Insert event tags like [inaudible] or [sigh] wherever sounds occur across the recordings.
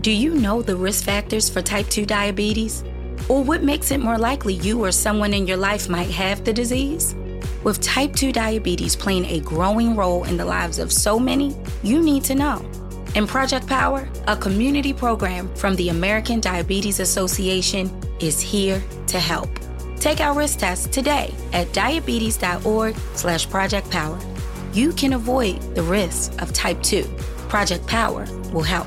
Do you know the risk factors for type 2 diabetes? Or what makes it more likely you or someone in your life might have the disease? With type 2 diabetes playing a growing role in the lives of so many, you need to know. In Project Power, a community program from the American Diabetes Association is here to help. Take our risk test today at diabetes.org slash project power. You can avoid the risks of type 2. Project Power will help.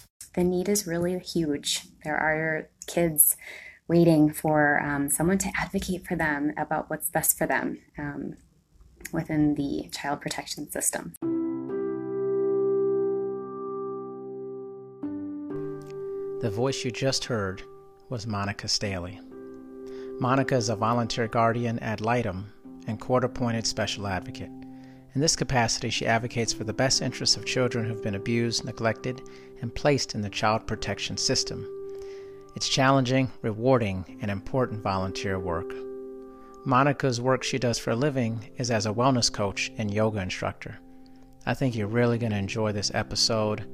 The need is really huge. There are kids waiting for um, someone to advocate for them about what's best for them um, within the child protection system. The voice you just heard was Monica Staley. Monica is a volunteer guardian ad litem and court appointed special advocate. In this capacity, she advocates for the best interests of children who've been abused, neglected, and placed in the child protection system. It's challenging, rewarding, and important volunteer work. Monica's work she does for a living is as a wellness coach and yoga instructor. I think you're really going to enjoy this episode.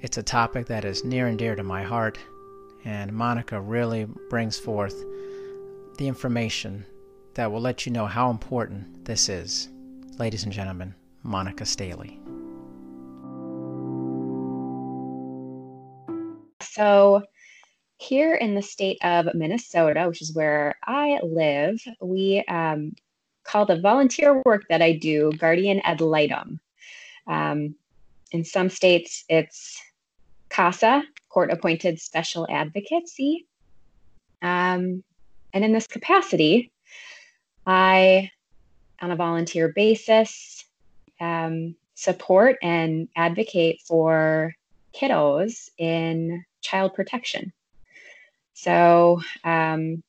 It's a topic that is near and dear to my heart, and Monica really brings forth the information that will let you know how important this is. Ladies and gentlemen, Monica Staley. So, here in the state of Minnesota, which is where I live, we um, call the volunteer work that I do guardian ad litem. Um, in some states, it's CASA, Court Appointed Special Advocacy. Um, and in this capacity, I, on a volunteer basis, um, support and advocate for kiddos in child protection. So um,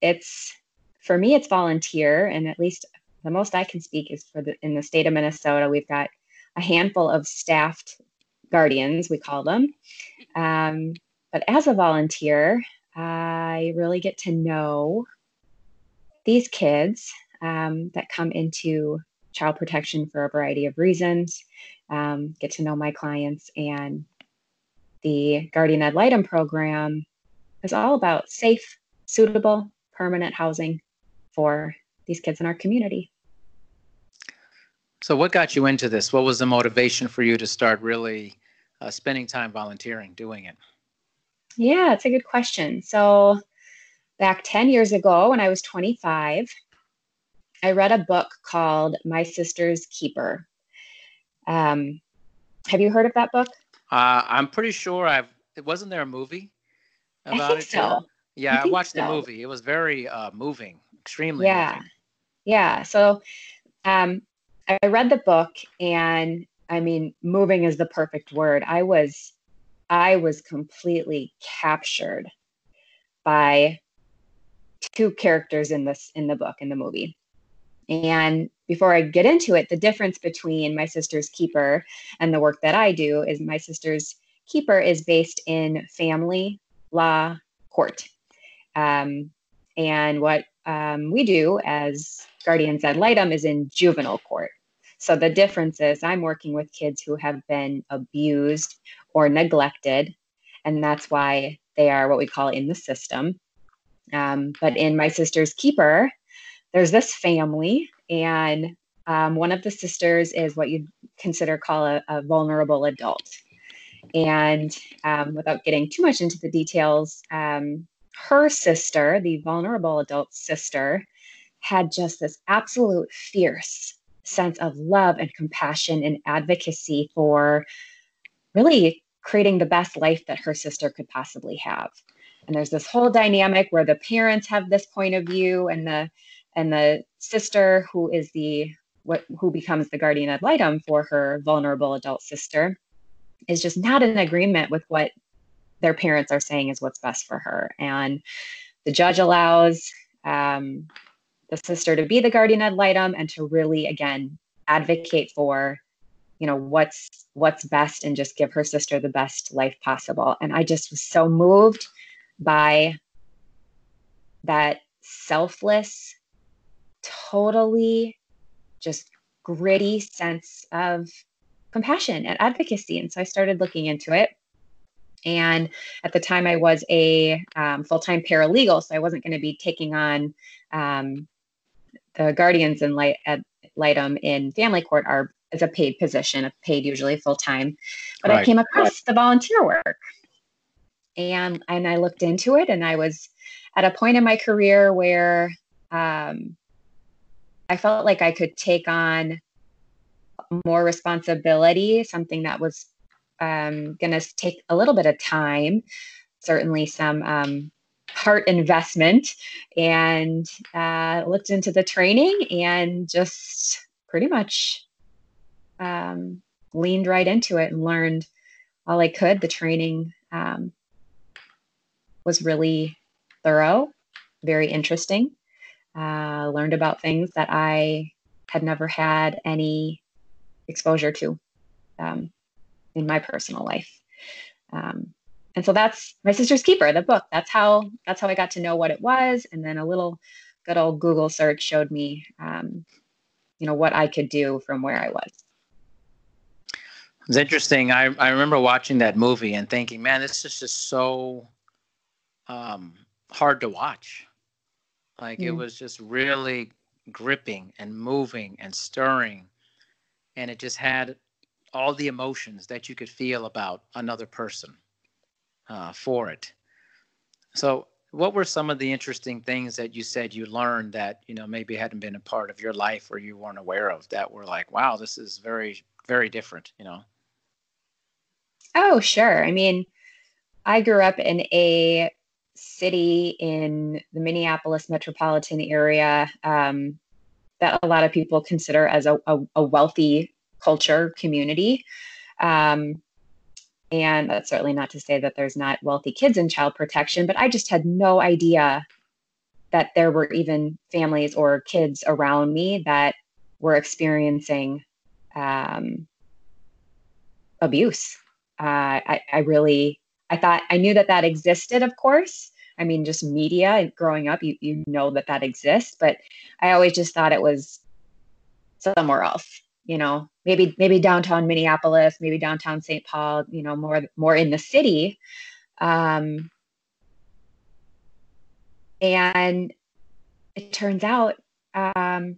it's for me, it's volunteer, and at least the most I can speak is for the in the state of Minnesota. We've got a handful of staffed guardians, we call them. Um, but as a volunteer, I really get to know these kids um, that come into child protection for a variety of reasons, um, get to know my clients, and the Guardian Ad Litem program is all about safe, suitable, permanent housing for these kids in our community. So, what got you into this? What was the motivation for you to start really uh, spending time volunteering, doing it? Yeah, it's a good question. So, back 10 years ago when I was 25, I read a book called My Sister's Keeper. Um, have you heard of that book? Uh, I'm pretty sure I've. Wasn't there a movie about I think it? So. Yeah, I, I watched so. the movie. It was very uh, moving, extremely. Yeah, moving. yeah. So, um, I read the book, and I mean, moving is the perfect word. I was, I was completely captured by two characters in this in the book in the movie. And before I get into it, the difference between my sister's keeper and the work that I do is my sister's keeper is based in family law court. Um, and what um, we do as guardians ad litem is in juvenile court. So the difference is I'm working with kids who have been abused or neglected, and that's why they are what we call in the system. Um, but in my sister's keeper, there's this family, and um, one of the sisters is what you'd consider call a, a vulnerable adult. And um, without getting too much into the details, um, her sister, the vulnerable adult sister, had just this absolute fierce sense of love and compassion and advocacy for really creating the best life that her sister could possibly have. And there's this whole dynamic where the parents have this point of view and the and the sister who is the what who becomes the guardian ad litem for her vulnerable adult sister is just not in agreement with what their parents are saying is what's best for her. And the judge allows um, the sister to be the guardian ad litem and to really, again, advocate for you know what's what's best and just give her sister the best life possible and i just was so moved by that selfless totally just gritty sense of compassion and advocacy and so i started looking into it and at the time i was a um, full-time paralegal so i wasn't going to be taking on um, the guardians and light ad litem in family court are as a paid position, a paid usually full time. But right. I came across the volunteer work, and and I looked into it, and I was at a point in my career where um, I felt like I could take on more responsibility, something that was um, going to take a little bit of time, certainly some um, heart investment, and uh, looked into the training and just pretty much um, leaned right into it and learned all I could. The training um, was really thorough, very interesting. Uh, learned about things that I had never had any exposure to um, in my personal life. Um, and so that's my sister's keeper, the book. That's how that's how I got to know what it was. And then a little good old Google search showed me, um, you know, what I could do from where I was. It's interesting. I, I remember watching that movie and thinking, man, this is just so um, hard to watch. Like mm. it was just really gripping and moving and stirring. And it just had all the emotions that you could feel about another person uh, for it. So, what were some of the interesting things that you said you learned that you know maybe hadn't been a part of your life or you weren't aware of that were like, wow, this is very very different, you know? Oh, sure. I mean, I grew up in a city in the Minneapolis metropolitan area um, that a lot of people consider as a, a, a wealthy culture community. Um, and that's certainly not to say that there's not wealthy kids in child protection, but I just had no idea that there were even families or kids around me that were experiencing um, abuse uh, I, I really I thought I knew that that existed, of course. I mean, just media growing up, you, you know that that exists, but I always just thought it was somewhere else, you know, maybe, maybe downtown Minneapolis, maybe downtown St. Paul, you know, more, more in the city. Um, and it turns out, um,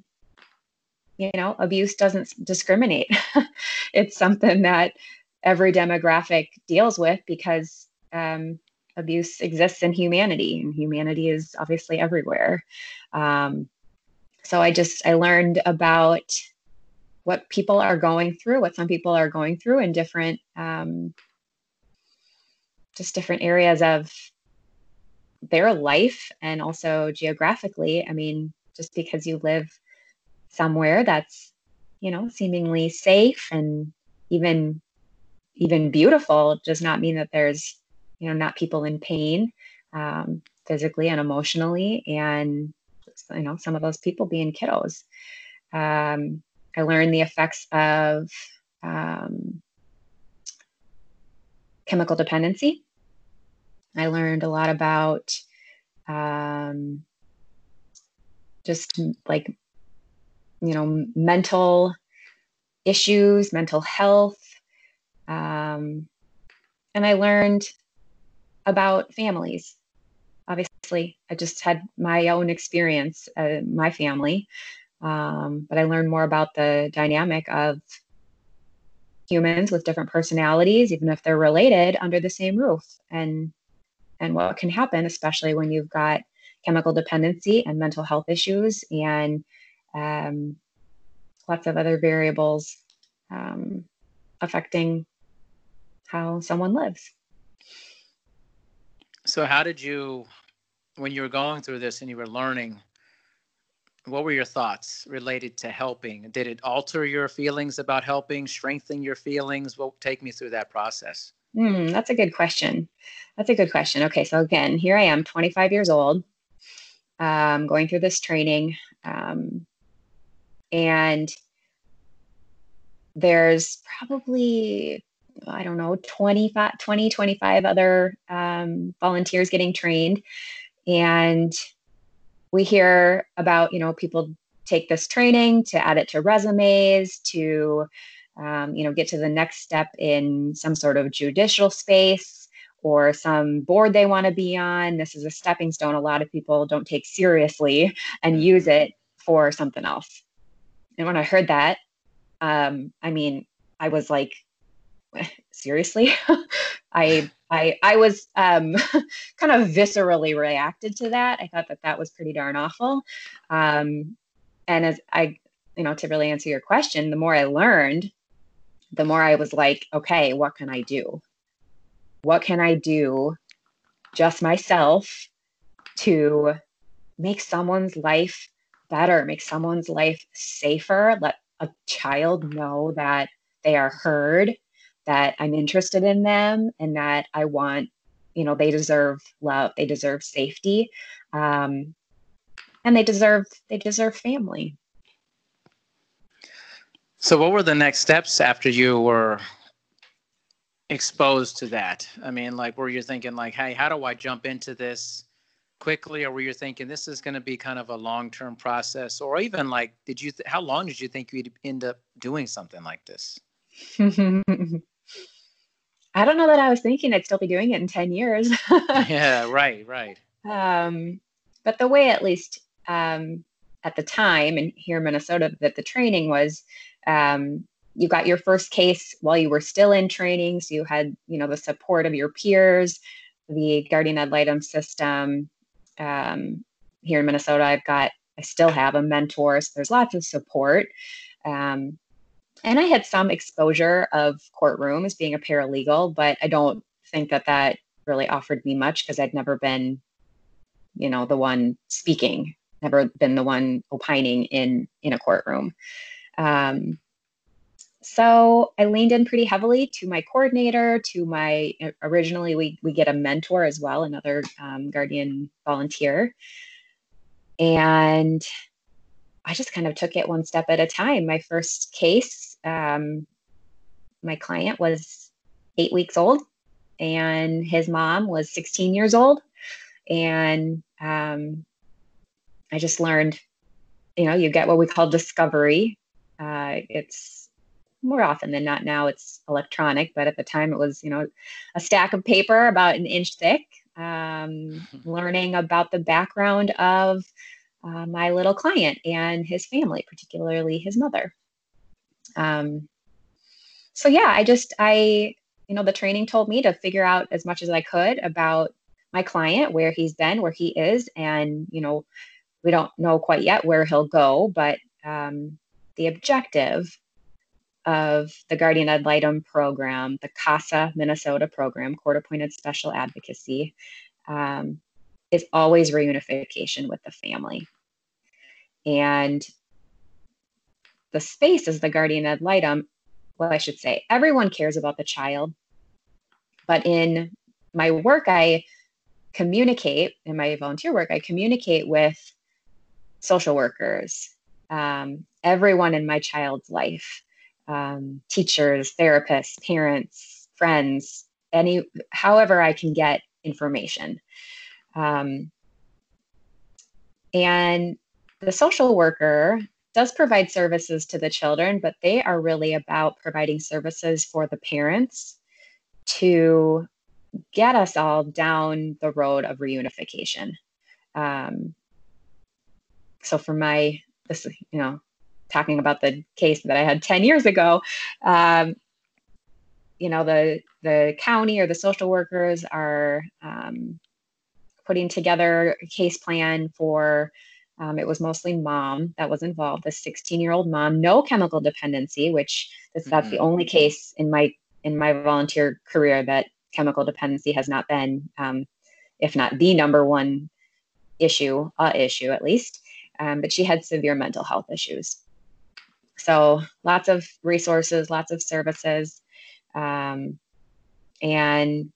you know, abuse doesn't discriminate. [laughs] it's something that every demographic deals with because um, abuse exists in humanity and humanity is obviously everywhere. Um, so i just i learned about what people are going through what some people are going through in different um, just different areas of their life and also geographically. I mean just because you live somewhere that's you know seemingly safe and even even beautiful does not mean that there's you know not people in pain um, physically and emotionally and you know some of those people being kiddos. Um, i learned the effects of um, chemical dependency. I learned a lot about um, just like you know mental issues mental health um, and I learned about families. Obviously, I just had my own experience, uh, my family, um, but I learned more about the dynamic of humans with different personalities, even if they're related, under the same roof, and and what can happen, especially when you've got chemical dependency and mental health issues and um, lots of other variables um, affecting how someone lives. So, how did you, when you were going through this and you were learning, what were your thoughts related to helping? Did it alter your feelings about helping, strengthen your feelings? Well, take me through that process. Mm, that's a good question. That's a good question. Okay, so again, here I am, 25 years old, um, going through this training, um, and there's probably I don't know 25, 20, 25 other um, volunteers getting trained, and we hear about you know people take this training to add it to resumes to um, you know get to the next step in some sort of judicial space or some board they want to be on. This is a stepping stone. A lot of people don't take seriously and use mm-hmm. it for something else. And when i heard that um, i mean i was like [laughs] seriously? [laughs] I i i was um, [laughs] kind of viscerally reacted to that. I thought that that was pretty darn awful. Um, and as i you know to really answer your question the more i learned the more I was like, okay, what can I do? What can I do just myself to make someone's life better, make someone's life safer, let a child know that they are heard, that I'm interested in them, and that I want, you know, they deserve love, they deserve safety, um, and they deserve they deserve family. So, what were the next steps after you were exposed to that? I mean, like, were you thinking, like, hey, how do I jump into this quickly? Or were you thinking this is going to be kind of a long term process? Or even, like, did you, th- how long did you think you'd end up doing something like this? [laughs] I don't know that I was thinking I'd still be doing it in 10 years. [laughs] yeah, right, right. Um, but the way, at least um, at the time, and here in Minnesota, that the training was um, you got your first case while you were still in training so you had you know the support of your peers the guardian ad litem system um, here in minnesota i've got i still have a mentor so there's lots of support um, and i had some exposure of courtrooms being a paralegal but i don't think that that really offered me much because i'd never been you know the one speaking never been the one opining in in a courtroom. Um, so I leaned in pretty heavily to my coordinator, to my originally we we get a mentor as well, another um, guardian volunteer, and I just kind of took it one step at a time. My first case, um, my client was eight weeks old, and his mom was 16 years old, and um, I just learned, you know, you get what we call discovery uh, it's more often than not now it's electronic, but at the time it was, you know, a stack of paper about an inch thick, um, [laughs] learning about the background of uh, my little client and his family, particularly his mother. Um, so yeah, I just, I, you know, the training told me to figure out as much as I could about my client, where he's been, where he is, and, you know, we don't know quite yet where he'll go, but um, the objective of the Guardian Ad Litem program, the CASA Minnesota program, Court Appointed Special Advocacy, um, is always reunification with the family. And the space is the Guardian Ad Litem. Well, I should say, everyone cares about the child. But in my work, I communicate, in my volunteer work, I communicate with social workers, um, everyone in my child's life um, teachers, therapists, parents, friends, any, however I can get information. Um, and the social worker does provide services to the children, but they are really about providing services for the parents to get us all down the road of reunification. Um, so for my this you know talking about the case that I had 10 years ago, um, you know, the the county or the social workers are um, putting together a case plan for. Um, it was mostly mom that was involved, a 16 year old mom, no chemical dependency, which that's, mm-hmm. that's the mm-hmm. only case in my in my volunteer career that chemical dependency has not been, um, if not the number one issue, uh, issue at least. um, but she had severe mental health issues. So lots of resources, lots of services. Um, and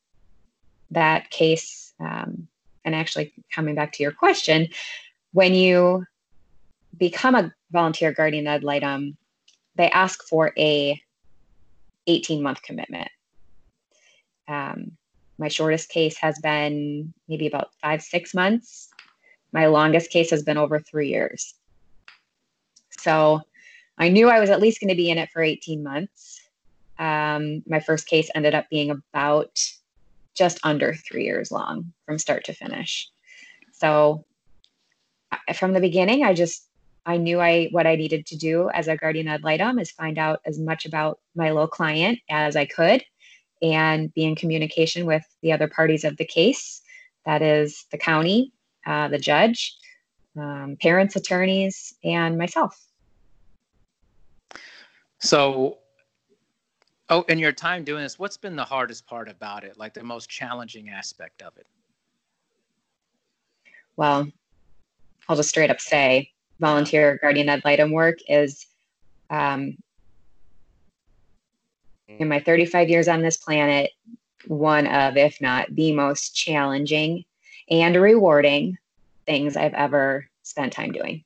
that case, um, and actually coming back to your question, when you become a volunteer guardian ad litem, they ask for a 18 month commitment. Um, my shortest case has been maybe about five, six months. My longest case has been over three years. So I knew I was at least going to be in it for 18 months. Um, my first case ended up being about just under three years long from start to finish. So from the beginning, I just I knew I what I needed to do as a guardian ad litem is find out as much about my little client as I could and be in communication with the other parties of the case. That is the county, uh, the judge, um, parents, attorneys, and myself. So, oh, in your time doing this, what's been the hardest part about it? Like the most challenging aspect of it? Well, I'll just straight up say volunteer guardian ad litem work is um, in my 35 years on this planet one of if not the most challenging and rewarding things i've ever spent time doing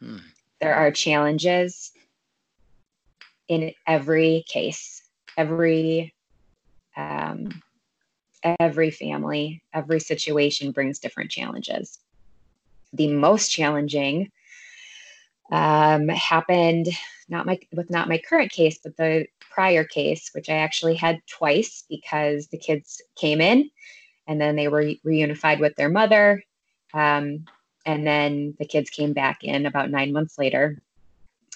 hmm. there are challenges in every case every um, every family every situation brings different challenges the most challenging um, happened not my with not my current case, but the prior case, which I actually had twice because the kids came in and then they were reunified with their mother. Um, and then the kids came back in about nine months later.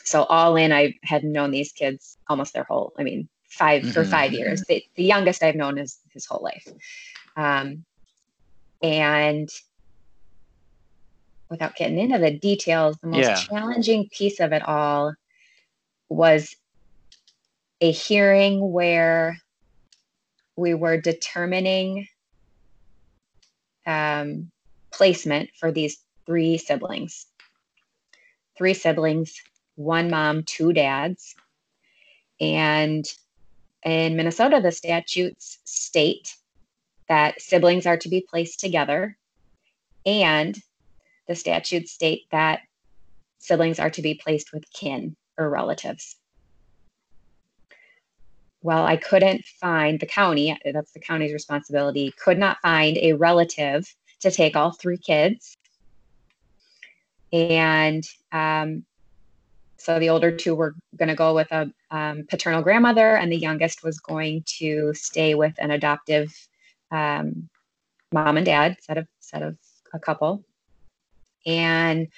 So all in, I had known these kids almost their whole, I mean, 5 mm-hmm. for five years. The, the, youngest I've known is his whole life. Um, and without getting into the details, the most yeah. challenging piece of it all was a hearing where we were determining um, placement for these three siblings. Three siblings, one mom, two dads. And in Minnesota, the statutes state that siblings are to be placed together and the statutes state that siblings are to be placed with kin or relatives. Well, I couldn't find the county, that's the county's responsibility, could not find a relative to take all three kids. And um, so the older two were going to go with a um, paternal grandmother, and the youngest was going to stay with an adoptive um, mom and dad, set of set of a couple and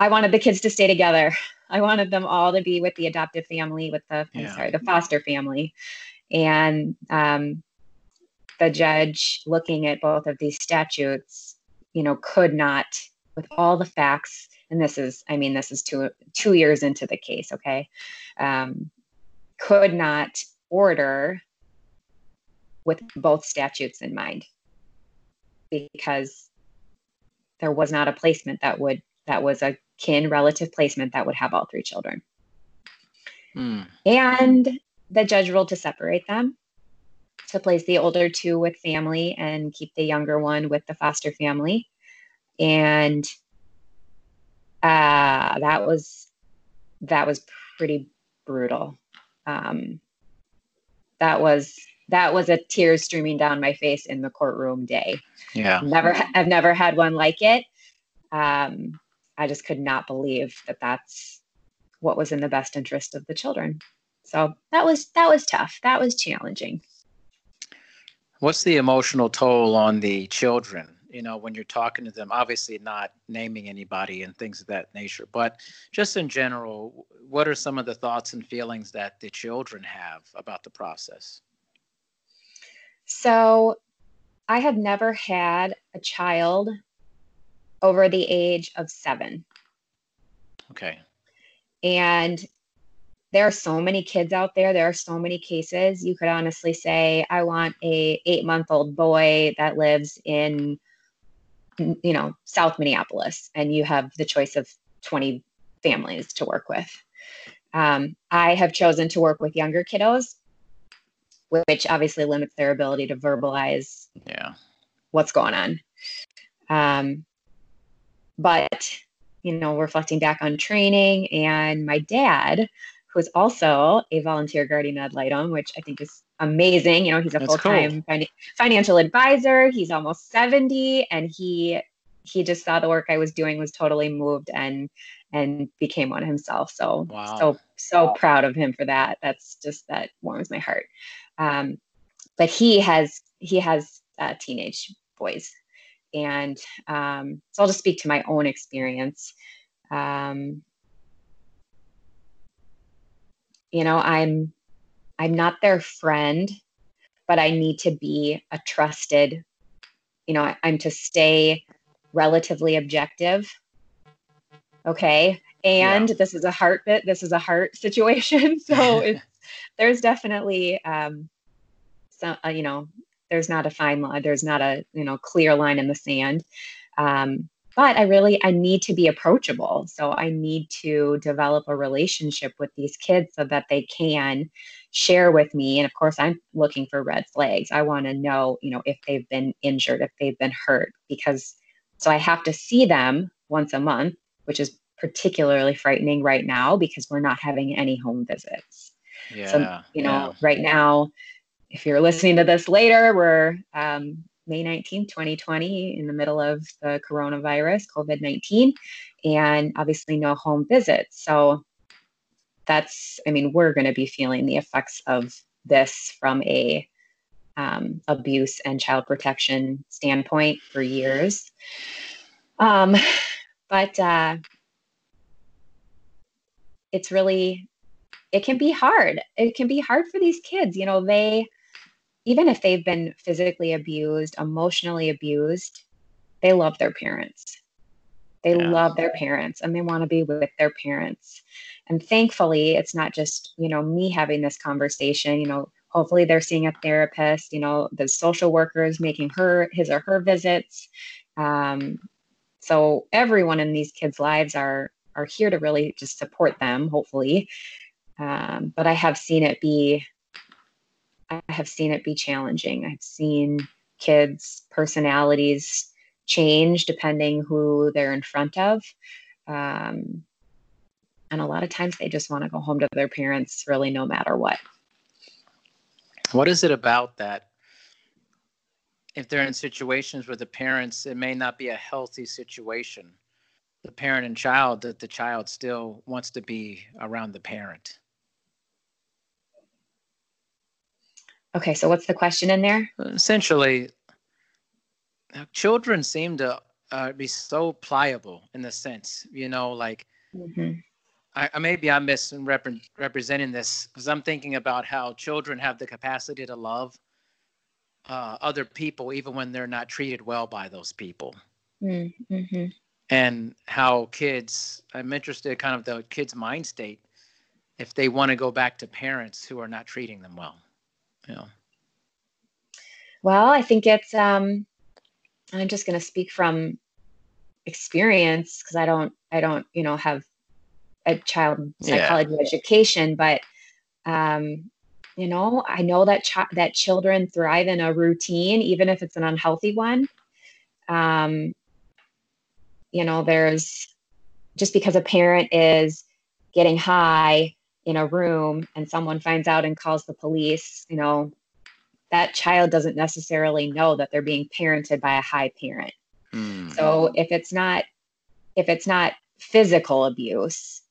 I wanted the kids to stay together. [laughs] I wanted them all to be with the adoptive family, with the yeah. sorry, the foster family, and um, the judge looking at both of these statutes, you know, could not, with all the facts, and this is, I mean, this is two two years into the case, okay, um, could not order with both statutes in mind because there was not a placement that would that was a kin relative placement that would have all three children. Hmm. And the judge ruled to separate them, to place the older two with family and keep the younger one with the foster family. And uh, that was that was pretty brutal. Um, that was that was a tears streaming down my face in the courtroom day. Yeah. Never, I've never had one like it. Um, I just could not believe that that's what was in the best interest of the children. So that was that was tough. That was challenging. What's the emotional toll on the children? You know, when you're talking to them, obviously not naming anybody and things of that nature, but just in general, what are some of the thoughts and feelings that the children have about the process? So I have never had a child over the age of seven. Okay. And there are so many kids out there. There are so many cases. You could honestly say, I want a eight month old boy that lives in you know, South Minneapolis, and you have the choice of 20 families to work with. Um, I have chosen to work with younger kiddos, which obviously limits their ability to verbalize yeah. what's going on. Um, but, you know, reflecting back on training and my dad, who's also a volunteer guardian ad litem, which I think is amazing. You know, he's a full time cool. fin- financial advisor. He's almost 70 and he he just saw the work I was doing was totally moved and and became one himself. So wow. so so wow. proud of him for that. That's just that warms my heart. Um, but he has he has uh, teenage boys, and um, so I'll just speak to my own experience. Um, you know, I'm I'm not their friend, but I need to be a trusted. You know, I'm to stay relatively objective. Okay. And yeah. this is a heart bit, this is a heart [laughs] situation. So [laughs] it's, there's definitely, um, some, uh, you know, there's not a fine line, there's not a, you know, clear line in the sand. Um, but I really, I need to be approachable. So I need to develop a relationship with these kids so that they can share with me. And of course, I'm looking for red flags. I want to know, you know, if they've been injured, if they've been hurt, because so I have to see them once a month, which is particularly frightening right now because we're not having any home visits. Yeah, so, you know, yeah. right now, if you're listening to this later, we're um, May 19th, 2020, in the middle of the coronavirus, COVID 19, and obviously no home visits. So that's, I mean, we're going to be feeling the effects of this from a um, abuse and child protection standpoint for years. Um, but uh, it's really, it can be hard. It can be hard for these kids. You know, they, even if they've been physically abused, emotionally abused, they love their parents. They yeah. love their parents and they want to be with their parents. And thankfully, it's not just, you know, me having this conversation, you know, hopefully they're seeing a therapist you know the social workers making her his or her visits. Um, so everyone in these kids lives are are here to really just support them hopefully. Um, but i have seen it be i have seen it be challenging. I've seen kids personalities change depending who they're in front of. Um, and a lot of times they just want to go home to their parents really no matter what what is it about that? If they're in situations with the parents, it may not be a healthy situation, the parent and child, that the child still wants to be around the parent. Okay, so what's the question in there? Essentially, children seem to uh, be so pliable in the sense, you know, like mm-hmm. I, maybe I'm misrepresenting this because I'm thinking about how children have the capacity to love uh, other people even when they're not treated well by those people. Mm-hmm. And how kids, I'm interested kind of the kids' mind state if they want to go back to parents who are not treating them well. You know. Well, I think it's um I'm just going to speak from experience because I don't I don't, you know, have a child psychology yeah. education, but um, you know, I know that that children thrive in a routine, even if it's an unhealthy one. Um, you know, there's just because a parent is getting high in a room and someone finds out and calls the police, you know, that child doesn't necessarily know that they're being parented by a high parent. Mm. So if it's not if it's not physical abuse,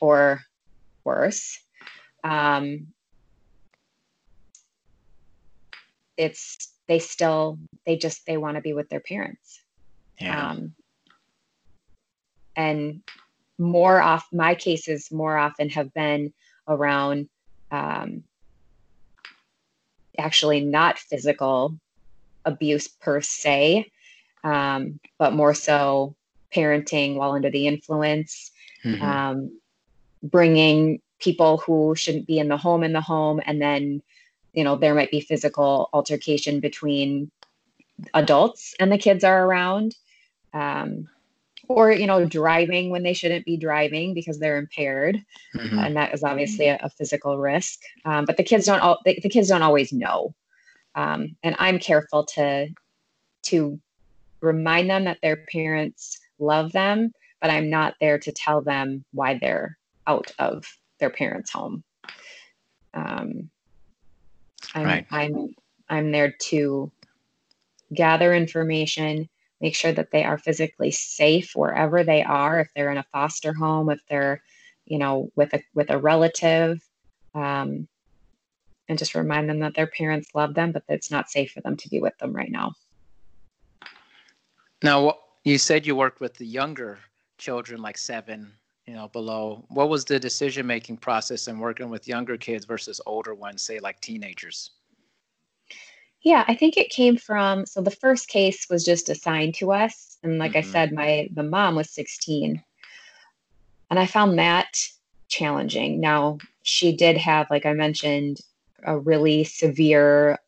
or worse. Um, it's they still they just they want to be with their parents. Yeah. Um, and more off my cases more often have been around um, actually not physical abuse per se, um, but more so parenting while under the influence, mm-hmm. um, bringing people who shouldn't be in the home in the home and then you know there might be physical altercation between adults and the kids are around. Um, or you know driving when they shouldn't be driving because they're impaired. Mm-hmm. and that is obviously a, a physical risk. Um, but the kids don't all the, the kids don't always know. Um, and i'm careful to to remind them that their parents love them but i'm not there to tell them why they're out of their parents home. Um, I'm, right. I'm i'm there to gather information make sure that they are physically safe wherever they are. If they're in a foster home if they're you know with a with a relative um, and just remind them that their parents love them but that it's not safe for them to be with them right now. Now you said you worked with the younger children like seven you know below what was the decision making process in working with younger kids versus older ones say like teenagers yeah, I think it came from so the first case was just assigned to us and like mm-hmm. I said my the mom was 16. And I found that challenging. Now, she did have like I mentioned a really severe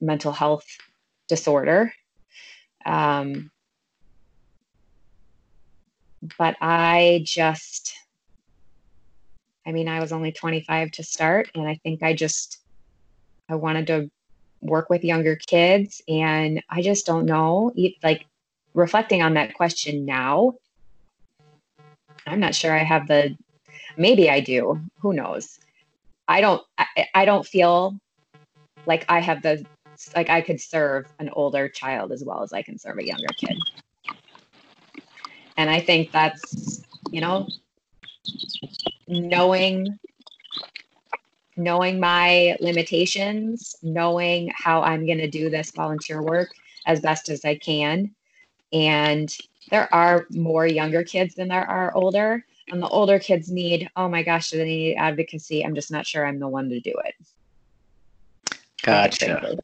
mental health disorder. Um, but I just I mean, I was only 25 to start and I think I just I wanted to work with younger kids and i just don't know like reflecting on that question now i'm not sure i have the maybe i do who knows? I don't I, I don't feel like i have the like i could serve an older child as well as i can serve a younger kid and i think that's you know knowing knowing my limitations, knowing how I'm going to do this volunteer work as best as I can. And there are more younger kids than there are older. And the older kids need, oh my gosh, do they need advocacy? I'm just not sure I'm the one to do it. Gotcha.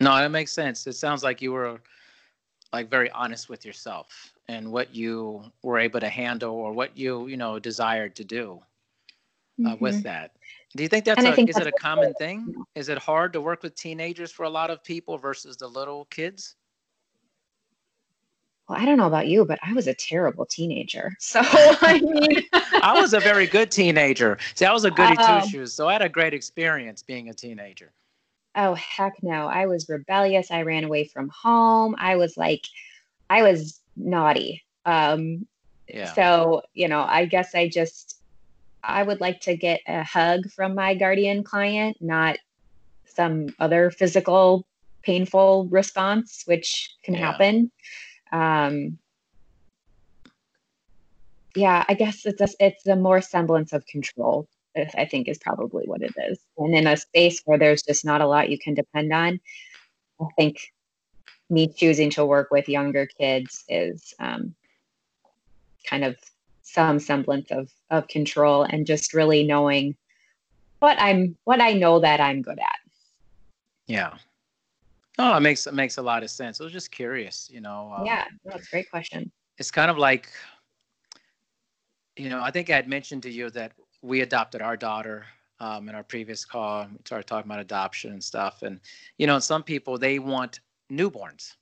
No, that makes sense. It sounds like you were like very honest with yourself and what you were able to handle or what you, you know, desired to do uh, mm-hmm. with that. Do you think that's a, think is that's it a common thing? Is it hard to work with teenagers for a lot of people versus the little kids? Well, I don't know about you, but I was a terrible teenager. [laughs] So I [laughs] mean, I was a very good teenager. See, I was a goody um, two shoes, so I had a great experience being a teenager. Oh heck no! I was rebellious. I ran away from home. I was like, I was naughty. Um, yeah. So you know, I guess I just I would like to get a hug from my guardian client, not some other physical painful response, which can yeah. happen. Um, yeah, I guess it's a, it's a more semblance of control. I think is probably what it is. And in a space where there's just not a lot you can depend on, I think me choosing to work with younger kids is um, kind of some semblance of of control and just really knowing what I'm what I know that I'm good at. Yeah. Oh, it makes it makes a lot of sense. I was just curious, you know. Um, yeah, that's a great question. It's kind of like, you know, I think I had mentioned to you that we adopted our daughter um, in our previous call. We started talking about adoption and stuff, and you know, some people they want newborns,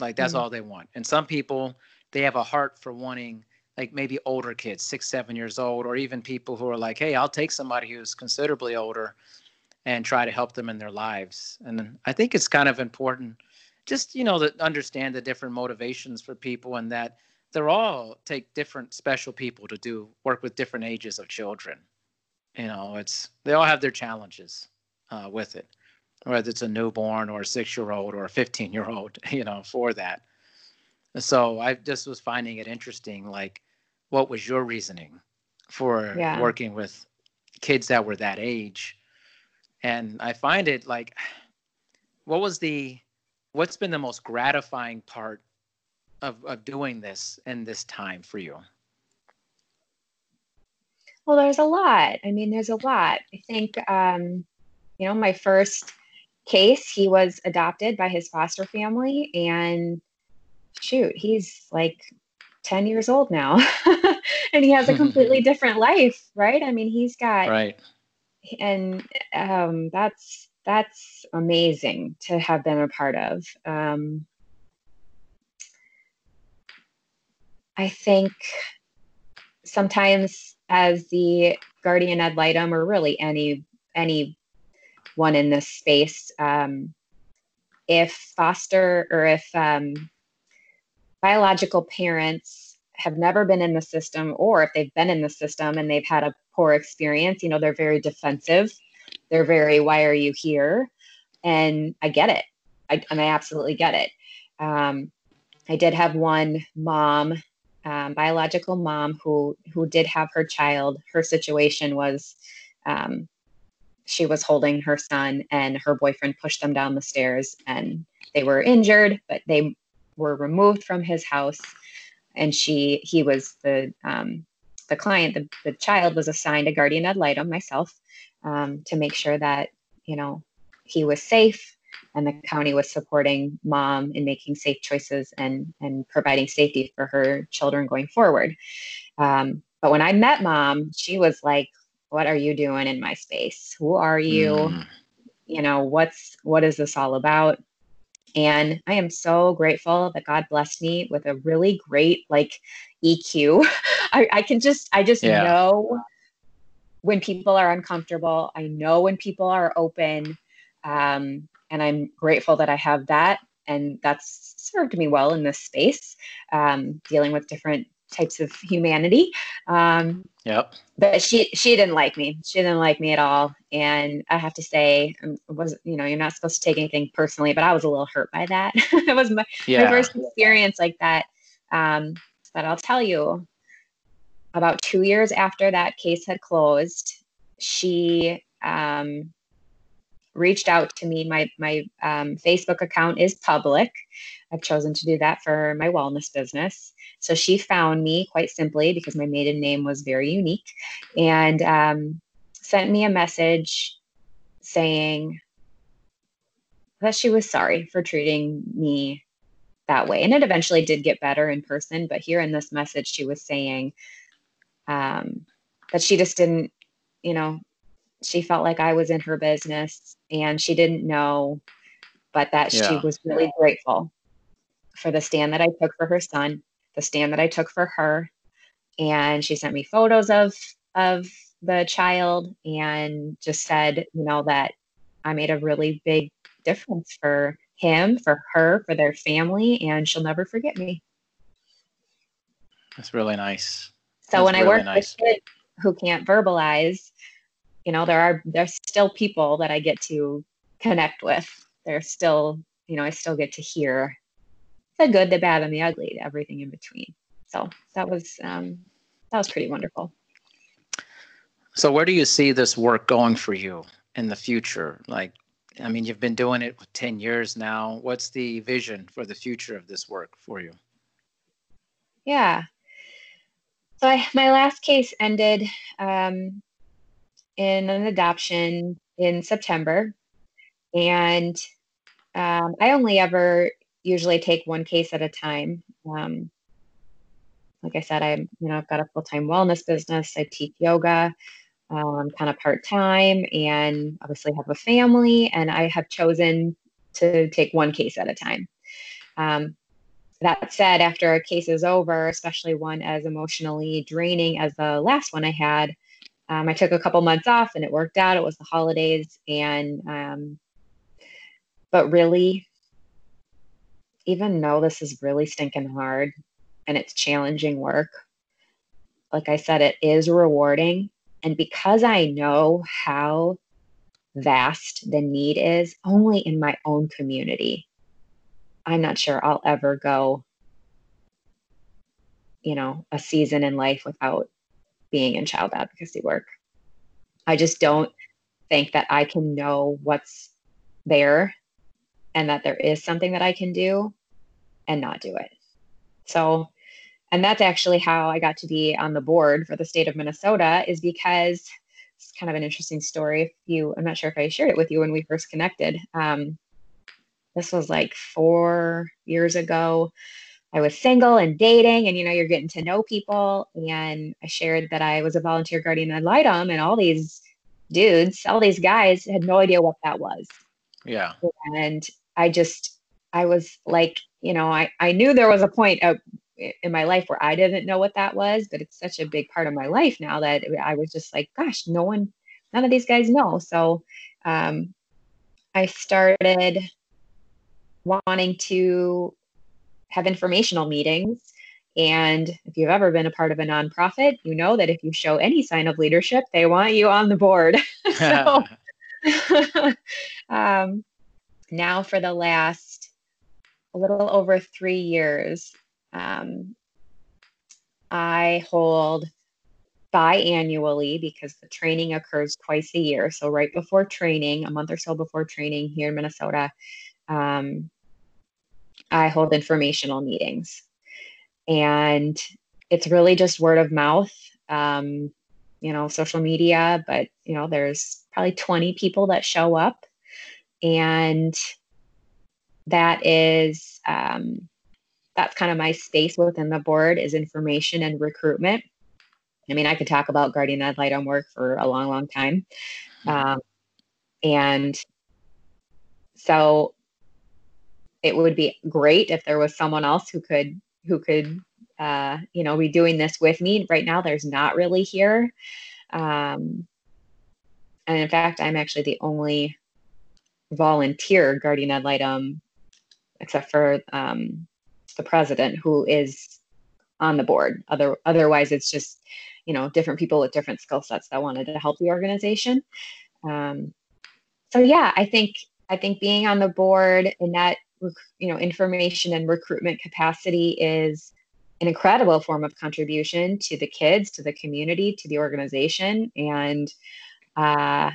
like that's mm-hmm. all they want, and some people they have a heart for wanting like maybe older kids, six, seven years old, or even people who are like, hey, I'll take somebody who's considerably older and try to help them in their lives. And I think it's kind of important just, you know, to understand the different motivations for people and that they're all take different special people to do work with different ages of children. You know, it's they all have their challenges uh, with it, whether it's a newborn or a six year old or a 15 year old, [laughs] you know, for that. So I just was finding it interesting. Like, what was your reasoning for yeah. working with kids that were that age? And I find it like, [sighs] what was the, what's been the most gratifying part of, of doing this in this time for you? Well, there's a lot. I mean, there's a lot. I think, um, you know, my first case, he was adopted by his foster family and shoot, he's like 10 years old now [laughs] and he has a [laughs] completely different life, right? I mean, he's got right. And um, that's that's amazing to have been a part of. Um, I think sometimes as the guardian ad litem or really any any one in this space um, if foster or if um, biological parents have never been in the system or if they've been in the system and they've had a poor experience you know they're very defensive. They're very why are you here? And i get it. I, and i absolutely get it. Um, i did have one mom um, biological mom who who did have her child. Her situation was um, she was holding her son and her boyfriend pushed them down the stairs and they were injured but they were removed from his house. And she he was the um, the client the, the child was assigned a guardian ad litem myself um, to make sure that you know he was safe and the county was supporting mom in making safe choices and and providing safety for her children going forward. Um, but when i met mom she was like what are you doing in my space? Who are you? Mm. you know what's what is this all about? And i am so grateful that god blessed me with a really great like eq [laughs] I, I can just i just yeah. know when people are uncomfortable. I know when people are open. Um, and i'm grateful that i have that. And that's served me well in this space um, dealing with different types of humanity um, yep but she she didn't like me she didn't like me at all and i have to say um, it was you know you're not supposed to take anything personally but i was a little hurt by that [laughs] it was my, yeah. my first experience like that um, but i'll tell you about two years after that case had closed she um, reached out to me. My my um, Facebook account is public. I've chosen to do that for my wellness business. So she found me quite simply because my maiden name was very unique, and um, sent me a message saying that she was sorry for treating me that way. And it eventually did get better in person. But here in this message, she was saying um, that she just didn't, you know, she felt like I was in her business and she didn't know, but that yeah. she was really grateful for the stand that I took for her son, the stand that I took for her. And she sent me photos of of the child and just said, you know, that I made a really big difference for him, for her, for their family, and she'll never forget me. That's really nice. So That's when really I work nice. with kids who can't verbalize, you know there are there's still people that i get to connect with there's still you know i still get to hear the good the bad and the ugly everything in between. So that was um that was pretty wonderful. So where do you see this work going for you in the future? Like i mean you've been doing it for 10 years now. What's the vision for the future of this work for you? Yeah. So I, my last case ended um, in an adoption in September. And um, I only ever usually take one case at a time. Um, like I said, I'm you know I've got a full time wellness business. I teach yoga, um, kind of part time, and obviously have a family. And I have chosen to take one case at a time. Um, that said, after a case is over, especially one as emotionally draining as the last one I had, um, I took a couple months off and it worked out. It was the holidays. And, um, but really, even though this is really stinking hard and it's challenging work, like I said, it is rewarding. And because I know how vast the need is only in my own community, I'm not sure I'll ever go, you know, a season in life without being in child advocacy work. I just don't think that I can know what's there and that there is something that I can do and not do it. So, and that's actually how I got to be on the board for the state of Minnesota is because it's kind of an interesting story. If you, I'm not sure if I shared it with you when we first connected. Um, this was like four years ago. I was single and dating, and you know, you're getting to know people. And I shared that I was a volunteer guardian ad litem, and all these dudes, all these guys had no idea what that was. Yeah. And I just, I was like, you know, I, I knew there was a point of in my life where I didn't know what that was, but it's such a big part of my life now that I was just like, gosh, no one, none of these guys know. So um, I started wanting to have informational meetings. And if you've ever been a part of a nonprofit, you know that if you show any sign of leadership, they want you on the board. [laughs] so [laughs] um, now, for the last a little over three years, um, I hold biannually because the training occurs twice a year. So, right before training, a month or so before training here in Minnesota, um, I hold informational meetings. And it's really just word of mouth, um, you know, social media, but, you know, there's probably 20 people that show up. And that is, um, that's kind of my space within the board is information and recruitment. I mean, I could talk about guardian ad litem work for a long, long time. Um, and so it would be great if there was someone else who could who could uh, you know be doing this with me right now there's not really here um, and in fact i'm actually the only volunteer guardian ad litem except for um, the president who is on the board. Other otherwise it's just you know different people with different skill sets that wanted to help the organization. Um, so yeah i think i think being on the board in that you know information and recruitment capacity is an incredible form of contribution to the kids to the community to the organization. And uh,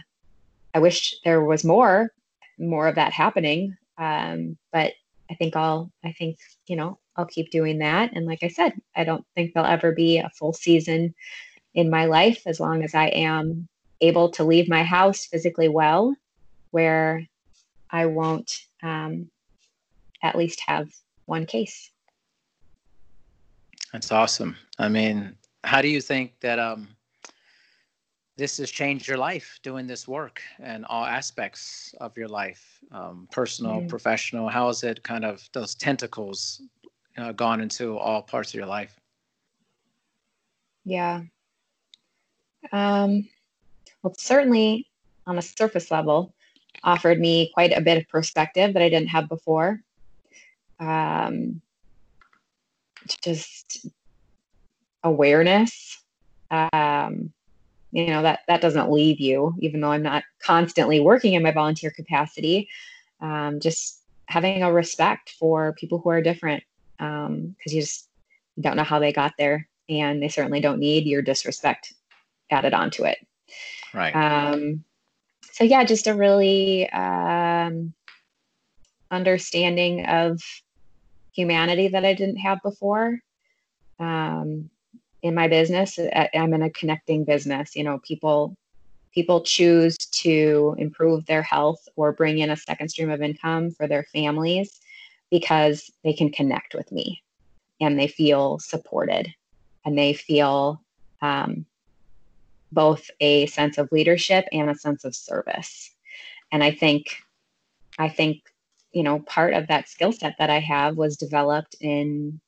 i wish there was more more of that happening um, but i think i'll i think you know i'll keep doing that and like i said i don't think there'll ever be a full season in my life as long as i am able to leave my house physically well where i won't um, at least have one case. That's awesome. I mean, how do you think that um, this has changed your life doing this work and all aspects of your life, um, personal, mm. professional? How has it kind of those tentacles uh, gone into all parts of your life? Yeah. Um, well, certainly on a surface level, offered me quite a bit of perspective that I didn't have before um, just awareness. Um, you know that that doesn't leave you, even though I'm not constantly working in my volunteer capacity. Um, just having a respect for people who are different, because um, you just don't know how they got there, and they certainly don't need your disrespect added onto it. Right. Um, so yeah, just a really um, understanding of humanity that I didn't have before. Um, in my business, I'm in a connecting business. You know, people people choose to improve their health or bring in a second stream of income for their families because they can connect with me and they feel supported and they feel um, both a sense of leadership and a sense of service. And I think I think you know, part of that skill set that I have was developed in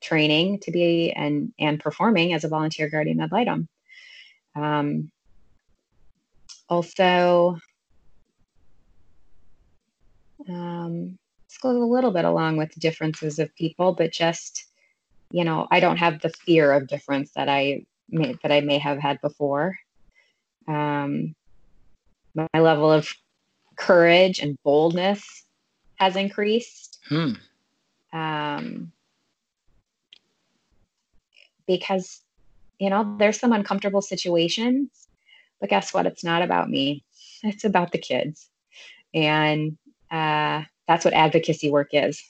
training to be and and performing as a volunteer guardian ad litem. Um, also, um, this goes a little bit along with differences of people, but just you know, I don't have the fear of difference that I may, that I may have had before. Um, my level of courage and boldness has increased. Hmm. Um, because, you know, there's some uncomfortable situations, but guess what? It's not about me, it's about the kids. And uh, that's what advocacy work is.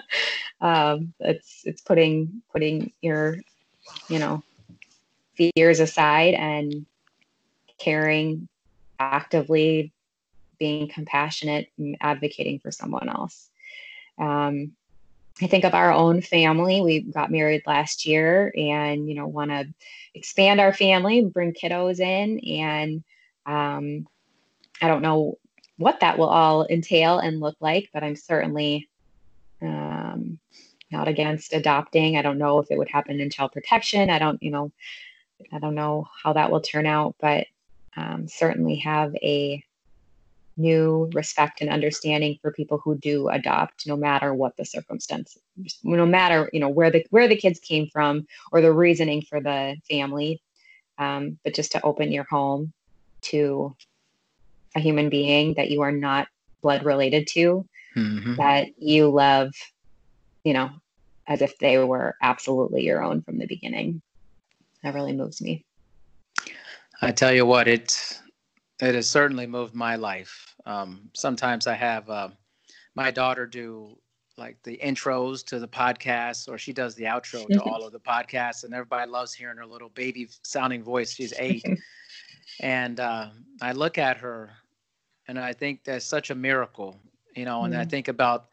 [laughs] um, it's it's putting putting your you know fears aside and caring actively being compassionate and advocating for someone else. Um, I think of our own family. We got married last year and, you know, want to expand our family, bring kiddos in. And um, I don't know what that will all entail and look like, but I'm certainly um, not against adopting. I don't know if it would happen in child protection. I don't, you know, I don't know how that will turn out, but um, certainly have a new respect and understanding for people who do adopt no matter what the circumstance no matter you know where the where the kids came from or the reasoning for the family. Um, but just to open your home to a human being that you are not blood related to mm-hmm. that you love you know as if they were absolutely your own from the beginning. That really moves me. I tell you what it's it has certainly moved my life. Um, sometimes I have uh, my daughter do like the intros to the podcast, or she does the outro to all of the podcasts, and everybody loves hearing her little baby sounding voice. She's eight, [laughs] and uh, I look at her, and I think that's such a miracle, you know. And mm. I think about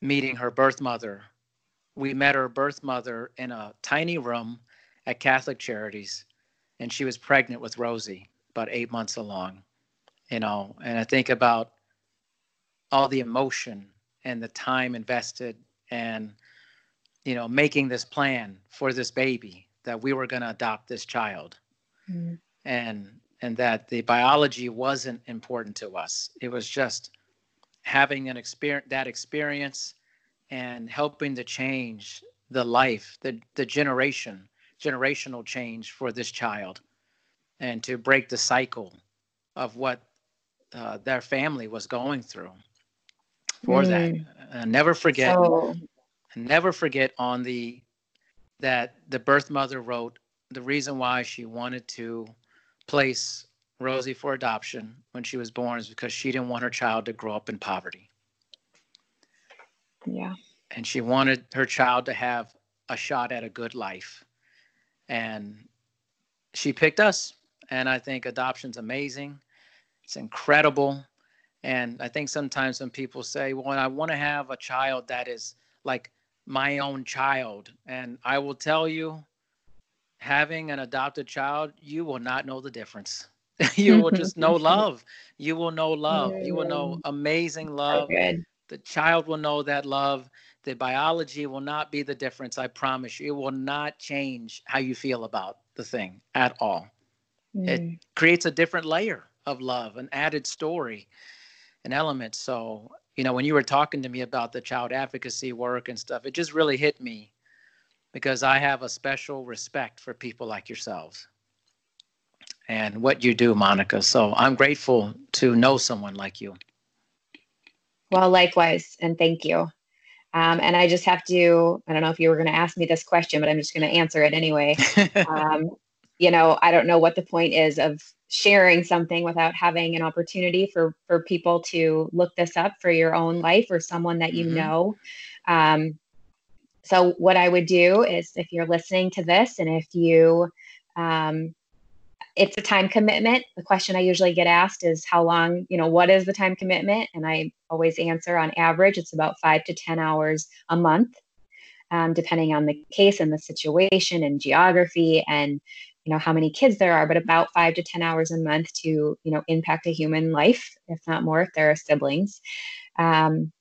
meeting her birth mother. We met her birth mother in a tiny room at Catholic Charities, and she was pregnant with Rosie about eight months along, you know, and I think about all the emotion and the time invested and, you know, making this plan for this baby that we were going to adopt this child. Mm. And, and that the biology wasn't important to us. It was just having an experience, that experience and helping to change the life, the, the generation, generational change for this child and to break the cycle of what uh, their family was going through for mm. that. Never forget, never forget on the that the birth mother wrote the reason why she wanted to place Rosie for adoption when she was born is because she didn't want her child to grow up in poverty. Yeah. And she wanted her child to have a shot at a good life. And she picked us and I think adoption's amazing. It's incredible. And I think sometimes when people say, well, I want to have a child that is like my own child, and I will tell you, having an adopted child, you will not know the difference. [laughs] you will just know [laughs] love. You will know love. You will know amazing love. The child will know that love. The biology will not be the difference. I promise you. It will not change how you feel about the thing at all. Mm. It creates a different layer of love, an added story, an element. So, you know, when you were talking to me about the child advocacy work and stuff, it just really hit me because I have a special respect for people like yourselves and what you do, Monica. So I'm grateful to know someone like you. Well, likewise, and thank you. Um, and I just have to, I don't know if you were going to ask me this question, but I'm just going to answer it anyway. [laughs] um, you know i don't know what the point is of sharing something without having an opportunity for for people to look this up for your own life or someone that you mm-hmm. know. Um, so what i would do is if you're listening to this and if you um, it's a time commitment. The question i usually get asked is how long you know what is the time commitment? And i always answer on average it's about five to ten hours a month um, depending on the case and the situation and geography and you know how many kids there are but about five to ten hours a month to you know impact a human life if not more if there are siblings. Um,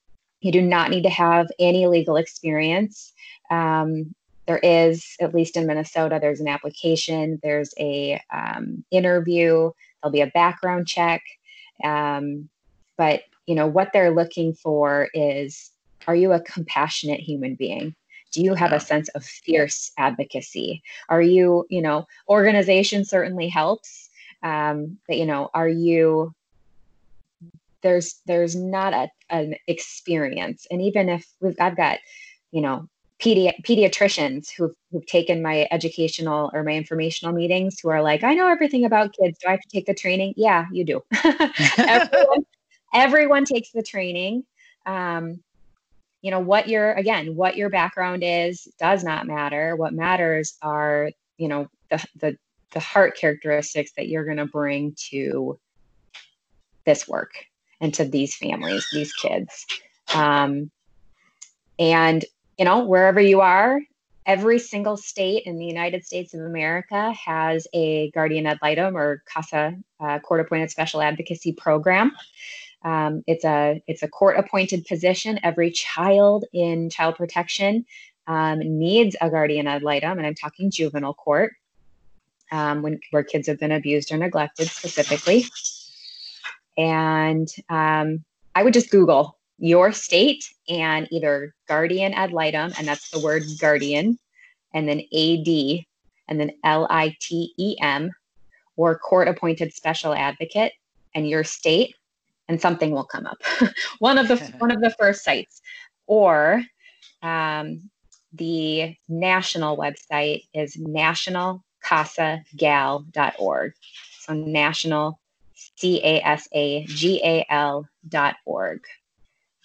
you do not need to have any legal experience. Um, there is at least in minnesota there's an application there's a um, interview there'll be a background check. Um, but you know what they're looking for is are you a compassionate human being do you have a sense of fierce advocacy? Are you you know organization certainly helps um, but you know are you there's there's not a, an experience. And even if we've i've got you know pedi- pediatricians who've, who've taken my educational or my informational meetings who are like i know everything about kids. Do i have to take the training? Yeah you do. [laughs] Everyone, everyone takes the training. Um, you know what your again what your background is does not matter. What matters are you know the the, the heart characteristics that you're going to bring to this work and to these families these kids. Um, and you know wherever you are every single state in the united states of america has a guardian ad litem or casa uh, court appointed special advocacy program Um, it's a it's a court appointed position. Every child in child protection um, needs a guardian ad litem, and I'm talking juvenile court, um, when where kids have been abused or neglected specifically. And um, I would just Google your state and either guardian ad litem, and that's the word guardian, and then AD, and then L I T E M, or court appointed special advocate, and your state, and something will come up. [laughs] one of the [laughs] one of the first sites, or um, the national website is nationalcasagal.org. So national C A S A G A L dot org.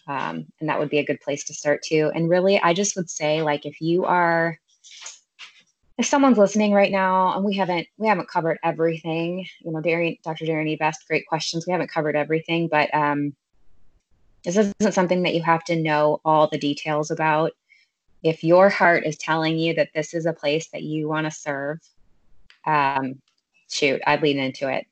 Um, and that would be a good place to start too. And really, I just would say, like, if you are, if someone's listening right now, and we haven't we haven't covered everything, you know, Darian, Dr. Eve asked great questions. We haven't covered everything, but um, this isn't something that you have to know all the details about. If your heart is telling you that this is a place that you want to serve, um, shoot, I'd lean into it.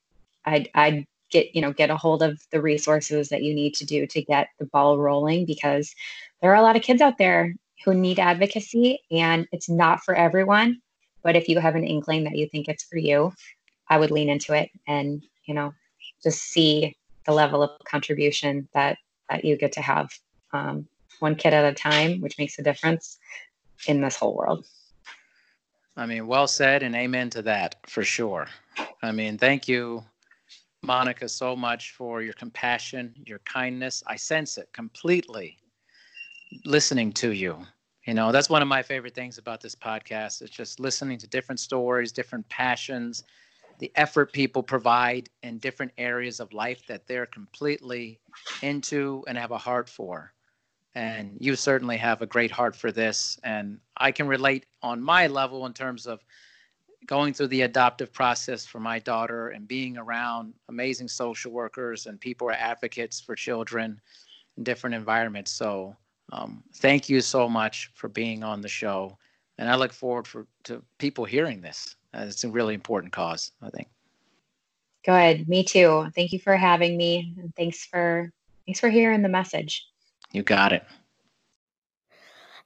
I'd, I'd get you know get a hold of the resources that you need to do to get the ball rolling because there are a lot of kids out there who need advocacy and it's not for everyone but if you have an inkling that you think it's for you i would lean into it and you know just see the level of contribution that that you get to have um, one kid at a time which makes a difference in this whole world i mean well said and amen to that for sure i mean thank you Monica, so much for your compassion, your kindness. I sense it completely listening to you. You know, that's one of my favorite things about this podcast. It's just listening to different stories, different passions, the effort people provide in different areas of life that they're completely into and have a heart for. And you certainly have a great heart for this. And I can relate on my level in terms of going through the adoptive process for my daughter and being around amazing social workers and people are advocates for children in different environments. So um, thank you so much for being on the show. And I look forward for to people hearing this. Uh, it's a really important cause, I think. Good. Me too. Thank you for having me. And thanks for thanks for hearing the message. You got it.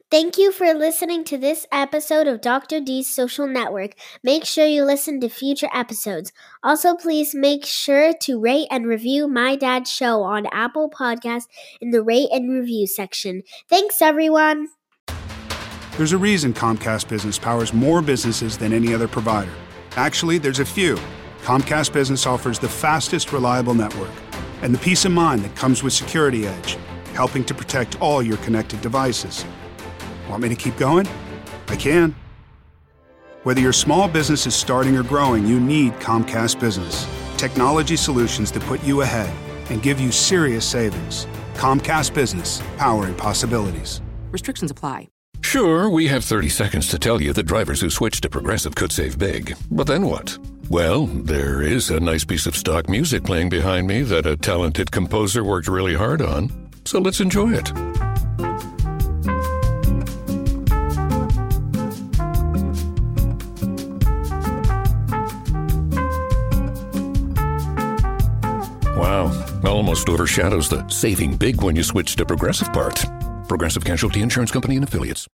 Thank you for listening to this episode of Dr. D's Social Network. Make sure you listen to future episodes. Also, please make sure to rate and review My Dad's Show on Apple Podcasts in the rate and review section. Thanks, everyone. There's a reason Comcast Business powers more businesses than any other provider. Actually, there's a few. Comcast Business offers the fastest, reliable network and the peace of mind that comes with Security Edge, helping to protect all your connected devices. Want me to keep going? I can. Whether your small business is starting or growing, you need Comcast Business. Technology solutions that put you ahead and give you serious savings. Comcast Business, powering possibilities. Restrictions apply. Sure, we have 30 seconds to tell you that drivers who switch to Progressive could save big. But then what? Well, there is a nice piece of stock music playing behind me that a talented composer worked really hard on. So let's enjoy it. Almost overshadows the saving big when you switch to Progressive part. Progressive Casualty Insurance Company and Affiliates.